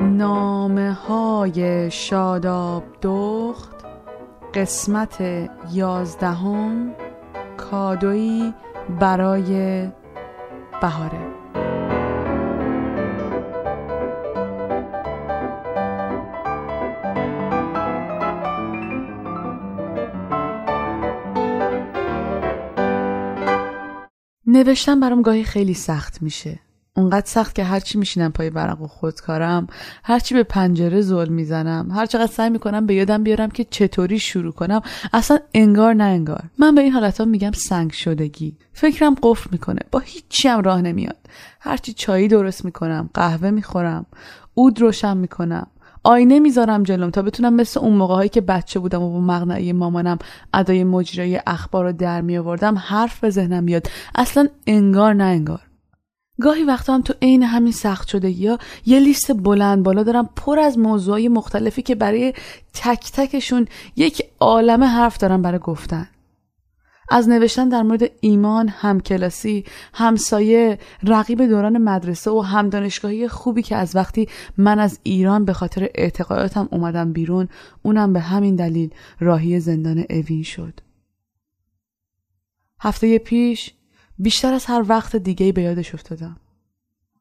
نامه های شاداب دخت قسمت یازدهم کادویی برای بهاره. نوشتن برام گاهی خیلی سخت میشه. اونقدر سخت که هرچی میشینم پای برق و خودکارم هرچی به پنجره زل می‌زنم هر چقدر سعی می‌کنم به یادم بیارم که چطوری شروع کنم اصلا انگار نه انگار. من به این حالت ها میگم سنگ شدگی. فکرم قفل می‌کنه. با هیچی هم راه نمیاد. هرچی چایی درست می‌کنم قهوه می‌خورم اود روشن می‌کنم. آینه می‌ذارم جلوم تا بتونم مثل اون موقع هایی که بچه بودم و با مغنعه مامانم ادای مجرای اخبار رو در می آوردم حرف به ذهنم بیاد اصلا انگار نه انگار. گاهی وقتا هم تو عین همین سخت شده یا یه لیست بلند بالا دارم پر از موضوعای مختلفی که برای تک تکشون یک عالم حرف دارم برای گفتن. از نوشتن در مورد ایمان، همکلاسی، همسایه، رقیب دوران مدرسه و هم دانشگاهی خوبی که از وقتی من از ایران به خاطر اعتقاداتم اومدم بیرون اونم به همین دلیل راهی زندان اوین شد. هفته پیش بیشتر از هر وقت دیگه به یادش افتادم.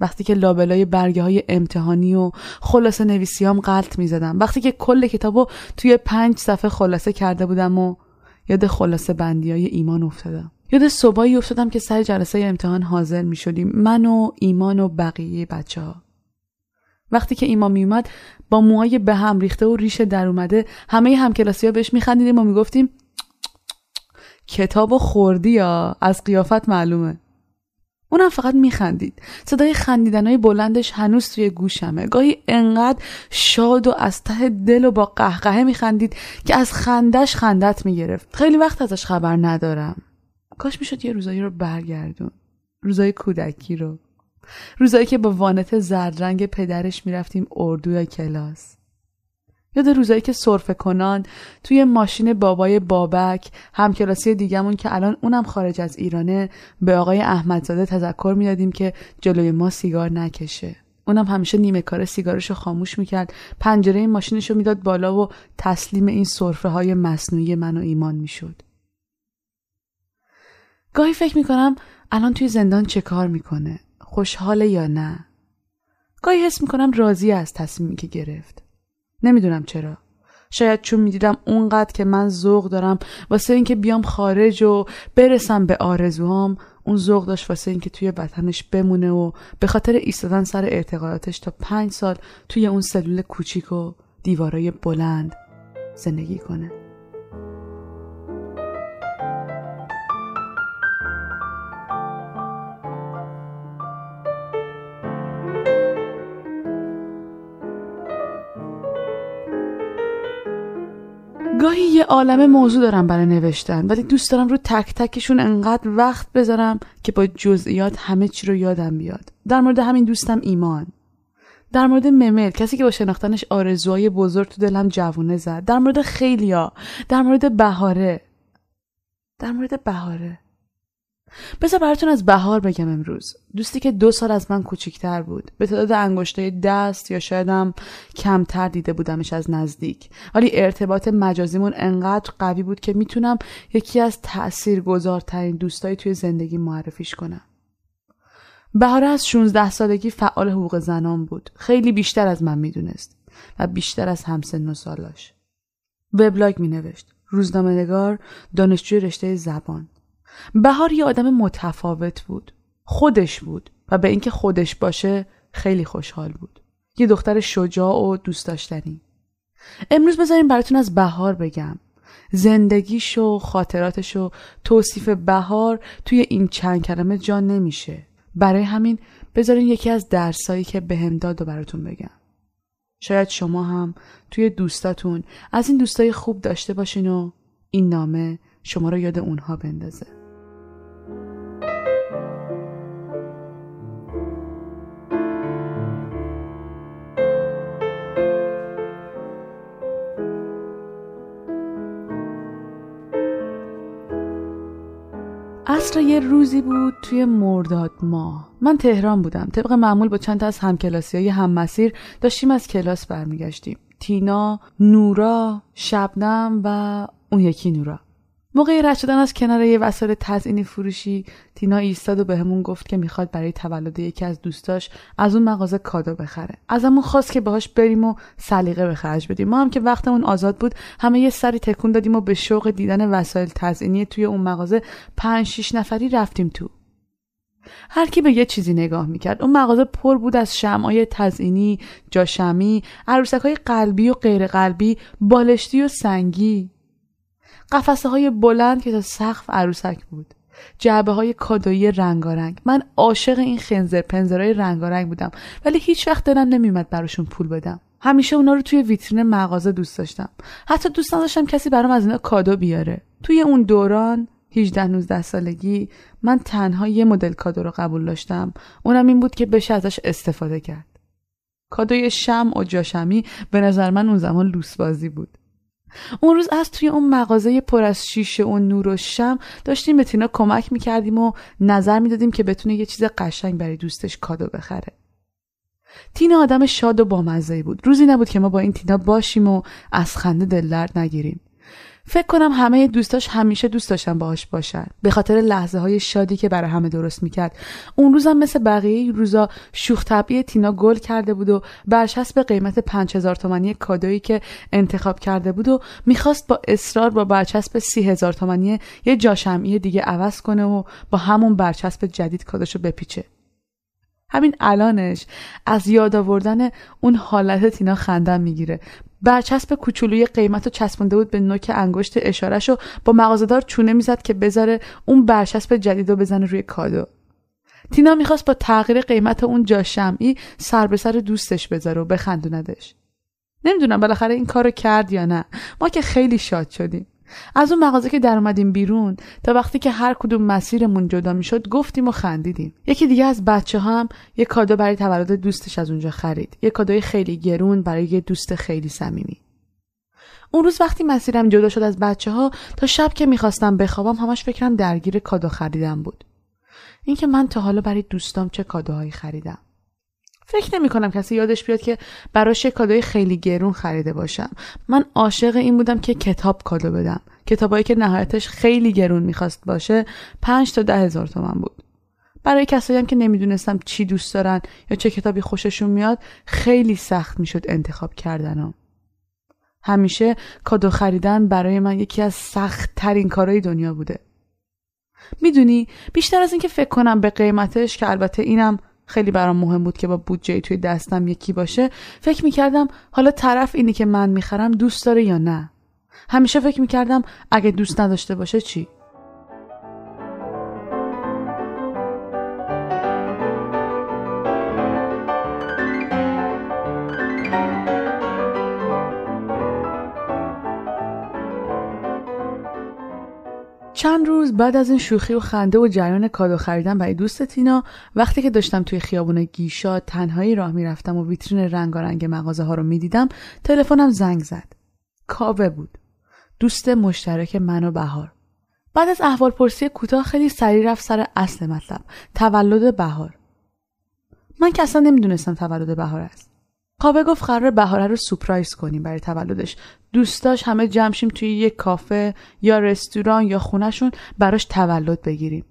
وقتی که لابلای برگه های امتحانی و خلاصه نویسیام غلط می زدم. وقتی که کل کتابو توی پنج صفحه خلاصه کرده بودم و یاد خلاصه بندی های ایمان افتادم. یاد صبحایی افتادم که سر جلسه امتحان حاضر می شدیم من و ایمان و بقیه بچه ها. وقتی که ایمان می اومد با موهای به هم ریخته و ریشه در اومده همه همکلاسی ها بهش میخندیدیم و می‌گفتیم کتاب و خوردی یا از قیافت معلومه اونم فقط میخندید. صدای خندیدنهای بلندش هنوز توی گوشمه. گاهی انقدر شاد و از ته دل و با قهقهه میخندید که از خندش خندت می‌گرفت. خیلی وقت ازش خبر ندارم. کاش می‌شد یه روزایی رو برگردون. روزای کودکی رو. روزایی که با وانت زرد پدرش می‌رفتیم اردو یا کلاس. یاد روزایی که سرفه کنان توی ماشین بابای بابک همکلاسی دیگمون که الان اونم خارج از ایرانه به آقای احمدزاده تذکر می‌دادیم که جلوی ما سیگار نکشه. اونم همیشه نیمه کار سیگارش رو خاموش می‌کرد. پنجره ماشینش رو می‌داد بالا و تسلیم این صرفه های مصنوعی من و ایمان می‌شد. گاهی فکر می‌کنم الان توی زندان چه کار می‌کنه؟ خوشحاله یا نه؟ گاهی حس می‌کنم راضی از تصمیمی که گرفت. نمی‌دونم چرا. شاید چون می‌دیدم اونقدر که من ذوق دارم واسه اینکه بیام خارج و برسم به آرزوهام اون ذوق داشت واسه اینکه توی وطنش بمونه و به خاطر ایستادن سر اعتقاداتش تا پنج سال توی اون سلول کوچیک و دیوارای بلند زندگی کنه. یه عالم موضوع دارم برای نوشتن ولی دوست دارم رو تک تکشون انقدر وقت بذارم که با جزئیات همه چی رو یادم بیاد. در مورد همین دوستم ایمان. در مورد ممل کسی که با شناختنش آرزوهای بزرگ تو دلم جوونه زد. در مورد خیلیا. در مورد بهاره. در مورد بهاره. بذار براتون از بهار بگم امروز. دوستی که دو سال از من کوچیکتر بود. به تعداد انگشته دست یا شایدم کمتر دیده بودمش از نزدیک. ولی ارتباط مجازیمون انقدر قوی بود که می‌تونم یکی از تاثیرگذارترین دوستایی توی زندگی معرفیش کنم. بهاره از 16 سالگی فعال حقوق زنان بود. خیلی بیشتر از من می‌دونست و بیشتر از همسن و سالاش. وبلاگ می نوشت روزنامه نگار دانشجوی رشته زبان. بهار یه آدم متفاوت بود. خودش بود و به اینکه خودش باشه خیلی خوشحال بود. یه دختر شجاع و دوست داشتنی. امروز بذاریم براتون از بهار بگم. زندگیش و خاطراتش و توصیف بهار توی این چند کلمه جان نمیشه. برای همین بذارین یکی از درسایی که بهم داد و براتون بگم. شاید شما هم توی دوستاتون از این دوستای خوب داشته باشین و این نامه شما رو یاد اونها بندازه. اصر یه روزی بود توی مرداد ماه من تهران بودم. طبق معمول با چند تا از همکلاسی های هم مسیر داشتیم از کلاس برمیگشتیم. تینا نورا شبنم و اون یکی نورا. موقع رد شدن از کنار یه وسایل تزئینی فروشی تینا ایستاد و بهمون گفت که می‌خواد برای تولد یکی از دوستاش از اون مغازه کادو بخره. ازمون خواست که باهاش بریم و سلیقه به خرج بدیم. ما هم که وقتمون آزاد بود همه یه سری تکون دادیم و به شوق دیدن وسایل تزئینی توی اون مغازه پنج شیش نفری رفتیم تو. هر کی به یه چیزی نگاه می‌کرد اون مغازه پر بود از شمعای تزئینی جاشمی عروسک های قلبی و غیر قلبی بالشتی و سنگی. قفسه های بلند که تا سقف عروسک بود. جعبه های کادویی رنگارنگ. من عاشق این خنزر پنزرهای رنگارنگ بودم. ولی هیچ وقت دلم نمیومد براشون پول بدم. همیشه اونا رو توی ویترین مغازه دوست داشتم. حتی دوست نداشتم کسی برام از اینا کادو بیاره. توی اون دوران 18 19 سالگی من تنها یه مدل کادو رو قبول داشتم. اونم این بود که بشه ازش استفاده کرد. کادوی شم و جاشمی به نظر من اون زمان لوسبازی بود. اون روز از توی اون مغازه پر از شیشه و نور و شم داشتیم به تینا کمک می‌کردیم و نظر می‌دادیم که بتونه یه چیز قشنگ برای دوستش کادو بخره. تینا آدم شاد و بامزه بود. روزی نبود که ما با این تینا باشیم و از خنده دل درد نگیریم. فکر کنم همه دوستاش همیشه دوست داشتن باهاش باشن. به خاطر لحظه های شادی که برای همه درست می‌کرد. اون روزم مثل بقیه روزا شوخ طبعی تینا گل کرده بود و برچسب قیمت 5000 تومانی کادویی که انتخاب کرده بود و می‌خواست با اصرار با برچسب سی هزار تومانی یه جاشمعی دیگه عوض کنه و با همون برچسب جدید کاداشو بپیچه. همین الانش از یاد آوردن اون حالت تینا خندم می‌گیره. برچسب کوچولوی قیمت رو چسبونده بود به نوک انگشت اشارش و با مغازهدار چونه می‌زد که بذاره اون برچسب جدید رو بزنه روی کادو. تینا می‌خواست با تغییر قیمت اون جا شمعی سر به سر دوستش بذاره و بخندوندش. نمی‌دونم بالاخره این کارو کرد یا نه. ما که خیلی شاد شدیم. از اون مغازه که در اومدیم بیرون تا وقتی که هر کدوم مسیرمون جدا می‌شد گفتیم و خندیدیم. یکی دیگه از بچه هم یه کادو برای تولد دوستش از اونجا خرید. یه کادوی خیلی گرون برای یه دوست خیلی صمیمی. اون روز وقتی مسیرم جدا شد از بچه ها تا شب که می‌خواستم بخوابم همش فکرم درگیر کادو خریدم بود. اینکه من تا حالا برای دوستام چه کادوهایی خریدم. فکر نمی کنم کسی یادش بیاد که براش کادوی خیلی گرون خریده باشم. من عاشق این بودم که کتاب کادو بدم. کتابایی که نهایتش خیلی گرون می‌خواست باشه پنج تا ده هزار تومن بود. برای کسایی هم که نمی‌دونستم چی دوست دارن یا چه کتابی خوششون میاد خیلی سخت می‌شد انتخاب کردنم همیشه کادو خریدن برای من یکی از سخت ترین کارهای دنیا بوده. می‌دونی بیشتر از اینکه فکر کنم به قیمتش که البته اینم خیلی برام مهم بود که با بودجه توی دستم یکی باشه. فکر می‌کردم حالا طرف اینی که من می‌خرم دوست داره یا نه. همیشه فکر می‌کردم اگه دوست نداشته باشه چی؟ چند روز بعد از این شوخی و خنده و جریان کادو خریدن برای دوست تینا وقتی که داشتم توی خیابون گیشا تنهایی راه می‌رفتم و ویترین رنگارنگ مغازه ها رو می‌دیدم تلفنم زنگ زد. کاوه بود. دوست مشترک من و بهار. بعد از احوال پرسی کوتاه خیلی سریع رفت سر اصل مطلب تولد بهار. من که اصلا نمی‌دونستم تولد بهار است. کاوه گفت قرار بهاره رو سپرایز کنیم برای تولدش. دوستاش همه جمشیم توی یک کافه یا رستوران یا خونهشون براش تولد بگیریم.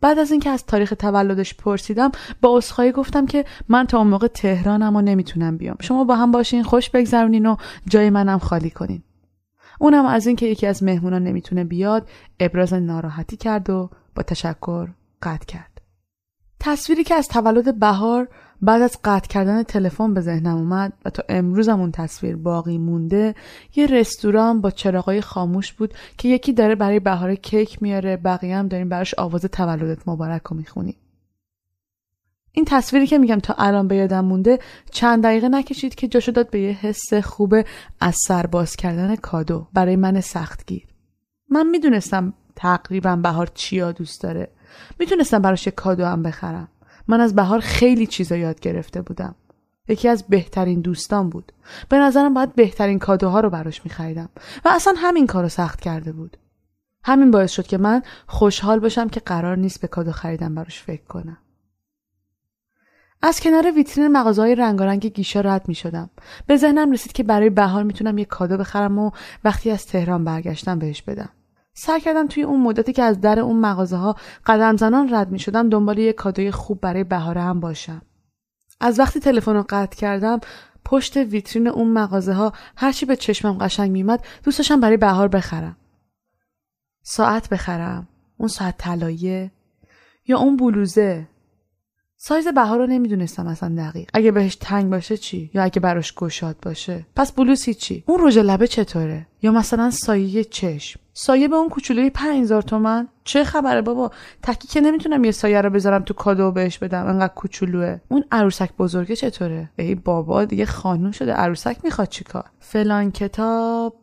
بعد از اینکه از تاریخ تولدش پرسیدم با اسخایی گفتم که من تا اون موقع تهرانم و نمی‌تونم بیام. شما با هم باشین خوش بگذرونین و جای منم خالی کنین. اونم از اینکه یکی از مهمونان نمی‌تونه بیاد ابراز ناراحتی کرد و با تشکر قطع کرد. تصویری که از تولد بهار بعد از قطع کردن تلفن به ذهنم اومد و تا امروزم اون تصویر باقی مونده یه رستوران با چراغای خاموش بود که یکی داره برای بهار کیک میاره بقیه هم داریم براش آواز تولدت مبارک رو می‌خونیم. این تصویری که میگم تا الان به یادم مونده چند دقیقه نکشید که جاشو داد به یه حس خوب از سرباز کردن کادو برای من سختگیر. من می‌دونستم تقریبا بهار چیا دوست داره. می‌تونستم براش کادو هم بخرم. من از بهار خیلی چیزا یاد گرفته بودم. یکی از بهترین دوستان بود. به نظرم باید بهترین کادوها رو براش میخریدم. و اصلا همین کارو سخت کرده بود. همین باعث شد که من خوشحال باشم که قرار نیست به کادو خریدن براش فکر کنم. از کنار ویترین مغازه‌های رنگارنگ گیشه رد می شدم. به ذهنم رسید که برای بهار می‌تونم یه کادو بخرم و وقتی از تهران برگشتم بهش بدم. سعی کردم توی اون مدتی که از در اون مغازه ها قدم زنان رد می شدم دنبال یه کادوی خوب برای بهاره هم باشم. از وقتی تلفن رو قطع کردم پشت ویترین اون مغازه ها هرچی به چشمم قشنگ میمد دوست داشتم برای بهار بخرم. ساعت بخرم. اون ساعت طلاییه یا اون بلوزه سایز بهار رو نمی‌دونستم اصلا دقیق. اگه بهش تنگ باشه چی؟ یا اگه براش گشاد باشه؟ پس بلوز چی؟ اون رژ لبه چطوره؟ یا مثلا سایه چشم؟ سایه به اون کوچولوی 5000 تومن؟ چه خبره بابا؟ تکی که نمی‌تونم یه سایه رو بذارم تو کادو بهش بدم انقدر کوچولوه. اون عروسک بزرگه چطوره؟ ای بابا دیگه خانوم شده. عروسک می‌خواد چیکار فلان کتاب.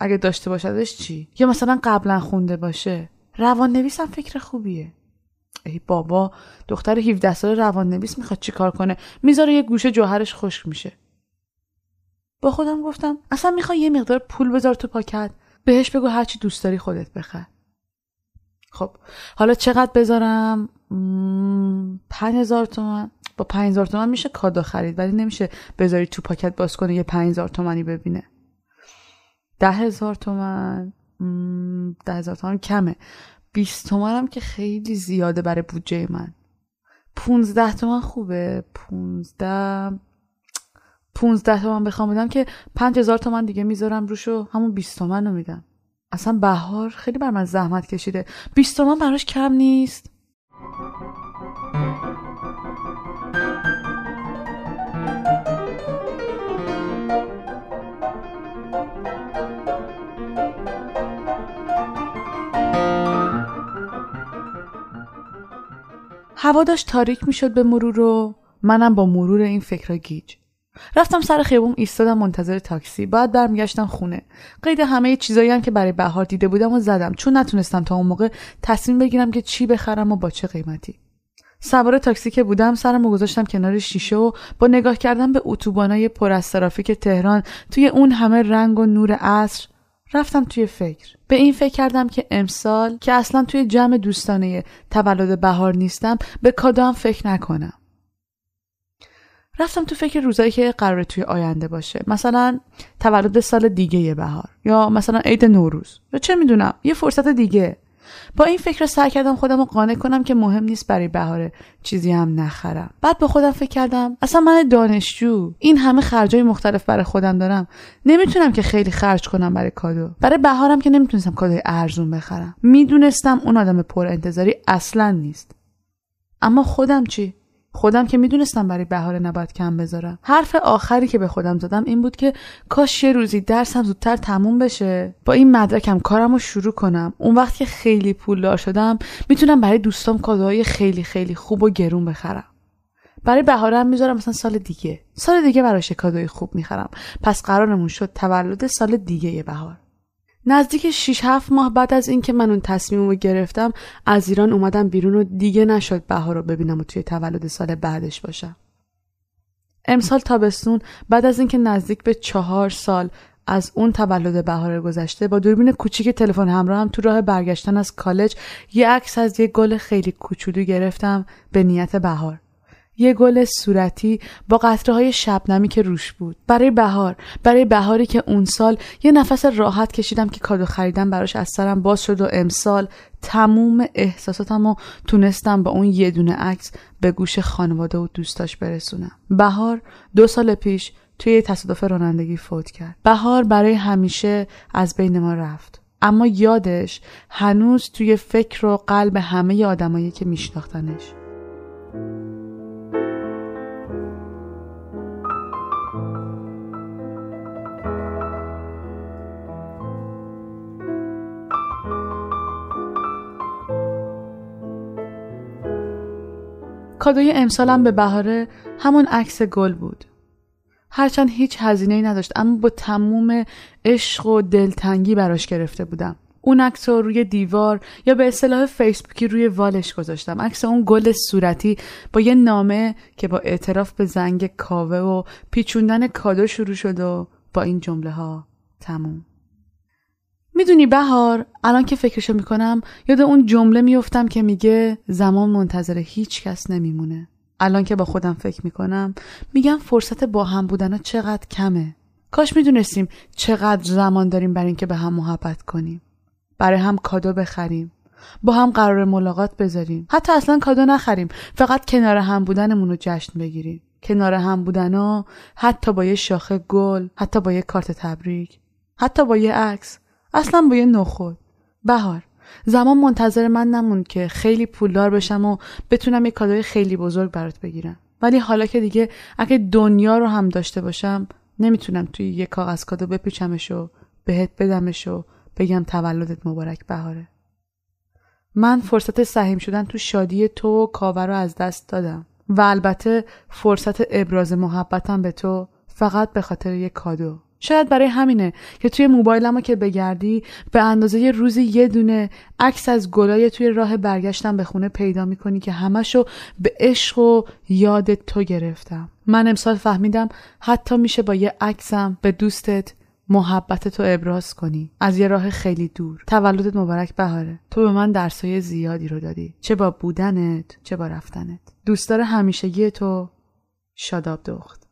اگه داشته باشدش چی؟ یا مثلا قبلا خونده باشه. روان نویسم فکر خوبیه. ای بابا دختر 17 ساله روان نویس می‌خواد چیکار کنه؟ می‌ذاره یه گوشه جوهرش خشک میشه. با خودم گفتم اصلا می‌خوای یه مقدار پول بذار تو پاکت؟ بهش بگو هرچی دوست داری خودت بخر. خب حالا چقدر بذارم؟ پنج هزار تومن. با پنج هزار تومن میشه کادو خرید ولی نمیشه بذاری تو پاکت باز کنه یه پنج هزار تومنی ببینه. ده هزار تومن. ده هزار تومن کمه. 20 تومنم که خیلی زیاده برای بودجه من. 15 تومن خوبه. 15 15 تومن بخوام بدم که 5000 تومن دیگه می‌ذارم روشو همون 20 تومن رو میدم. اصلا بهار خیلی بر من زحمت کشیده. 20 تومن براش کم نیست. هوا داشت تاریک می‌شد به مرور و منم با مرور این فکر گیج. رفتم سر خیابون ایستادم منتظر تاکسی. بعد برمیگشتم خونه. قید همه چیزایی هم که برای بهار دیده بودم و زدم. چون نتونستم تا اون موقع تصمیم بگیرم که چی بخرم و با چه قیمتی. سوار تاکسی که بودم سرمو گذاشتم کنار شیشه و با نگاه کردن به اتوبانای پر از ترافیک تهران توی اون همه رنگ و نور عصر رفتم توی فکر. به این فکر کردم که امسال که اصلا توی جمع دوستانه تولد بهار نیستم به کادام فکر نکنم. رفتم تو فکر روزایی که قراره توی آینده باشه. مثلا تولد سال دیگه بهار یا مثلا عید نوروز. یا چه می‌دونم یه فرصت دیگه. با این فکر سعی کردم خودم رو قانع کنم که مهم نیست برای بهاره چیزی هم نخرم. بعد به خودم فکر کردم اصلا من دانشجو این همه خرجای مختلف برای خودم دارم. نمی‌تونم که خیلی خرج کنم برای کادو. برای بهارم که نمی‌تونستم کادوی ارزون بخرم. می‌دونستم اون آدم پر انتظاری اصلا نیست. اما خودم چی؟ خودم که می‌دونستم برای بهاره نباید کم بذارم. حرف آخری که به خودم زدم این بود که کاش یه روزی درسم زودتر تموم بشه. با این مدرکم کارم رو شروع کنم. اون وقت که خیلی پولدار شدم می‌تونم برای دوستام کادوهای خیلی خیلی خوب و گرون بخرم. برای بهارم می‌ذارم مثلا سال دیگه. سال دیگه براش کادوی خوب می‌خرم. پس قرارمون شد تولد سال دیگه بهار. نزدیک 6 7 ماه بعد از اینکه من اون تصمیم رو گرفتم از ایران اومدم بیرون و دیگه نشد بهار رو ببینم و توی تولد سال بعدش باشم. امسال تابستون بعد از اینکه نزدیک به چهار سال از اون تولد بهار گذشته با دوربین کوچیک تلفن همراه هم تو راه برگشتن از کالج یه عکس از یه گل خیلی کوچولو گرفتم به نیت بهار. یه گل صورتی با قطره های شبنمی که روش بود. برای بهار برای بهاری که اون سال یه نفس راحت کشیدم که کادو خریدم براش از سرم باز شد و امسال تموم احساساتم رو تونستم با اون یه دونه عکس به گوش خانواده و دوستاش برسونم. بهار دو سال پیش توی تصادف رانندگی فوت کرد. بهار برای همیشه از بین ما رفت. اما یادش هنوز توی فکر و قلب همه آدمایی که میشناختنش. کادوی امسالم به بهاره همون عکس گل بود. هرچند هیچ هزینه ای نداشت اما با تموم عشق و دلتنگی براش گرفته بودم. اون عکس رو روی دیوار یا به اصطلاح فیسبوکی روی والش گذاشتم. عکس اون گل صورتی با یه نامه که با اعتراف به زنگ کاوه و پیچوندن کادو شروع شد و با این جمله ها تموم. می‌دونی بهار الان که فکرشو می‌کنم یاد اون جمله میفتم که میگه زمان منتظر هیچ کس نمیمونه. الان که با خودم فکر می‌کنم میگم فرصت با هم بودن چقدر کمه. کاش می‌دونستیم چقدر زمان داریم برای اینکه به هم محبت کنیم. برای هم کادو بخریم. با هم قرار ملاقات بذاریم. حتی اصلا کادو نخریم. فقط کنار هم بودنمون رو جشن بگیریم. کنار هم بودن حتی با یه شاخه گل حتی با یه کارت تبریک حتی با یه عکس. اصلا با یه نخود. بهار. زمان منتظر من نموند که خیلی پولدار بشم و بتونم یه کادوی خیلی بزرگ برات بگیرم. ولی حالا که دیگه اگه دنیا رو هم داشته باشم نمی‌تونم توی یه کاغذ کادو بپیچمش و بهت بدمش و بگم تولدت مبارک بهاره. من فرصت سهیم شدن تو شادی تو و کاوه رو از دست دادم و البته فرصت ابراز محبتم به تو فقط به خاطر یه کادو. شاید برای همینه که توی موبایلمو که بگردی به اندازه یه روزی یه دونه عکس از گلای توی راه برگشتم به خونه پیدا می‌کنی که همشو به عشق و یاد تو گرفتم. من امسال فهمیدم حتی میشه با یه عکسم به دوستت محبت تو ابراز کنی. از یه راه خیلی دور. تولدت مبارک بهاره. تو به من درسای زیادی رو دادی. چه با بودنت چه با رفتنت. دوستدار همیشگی تو شاداب دخت.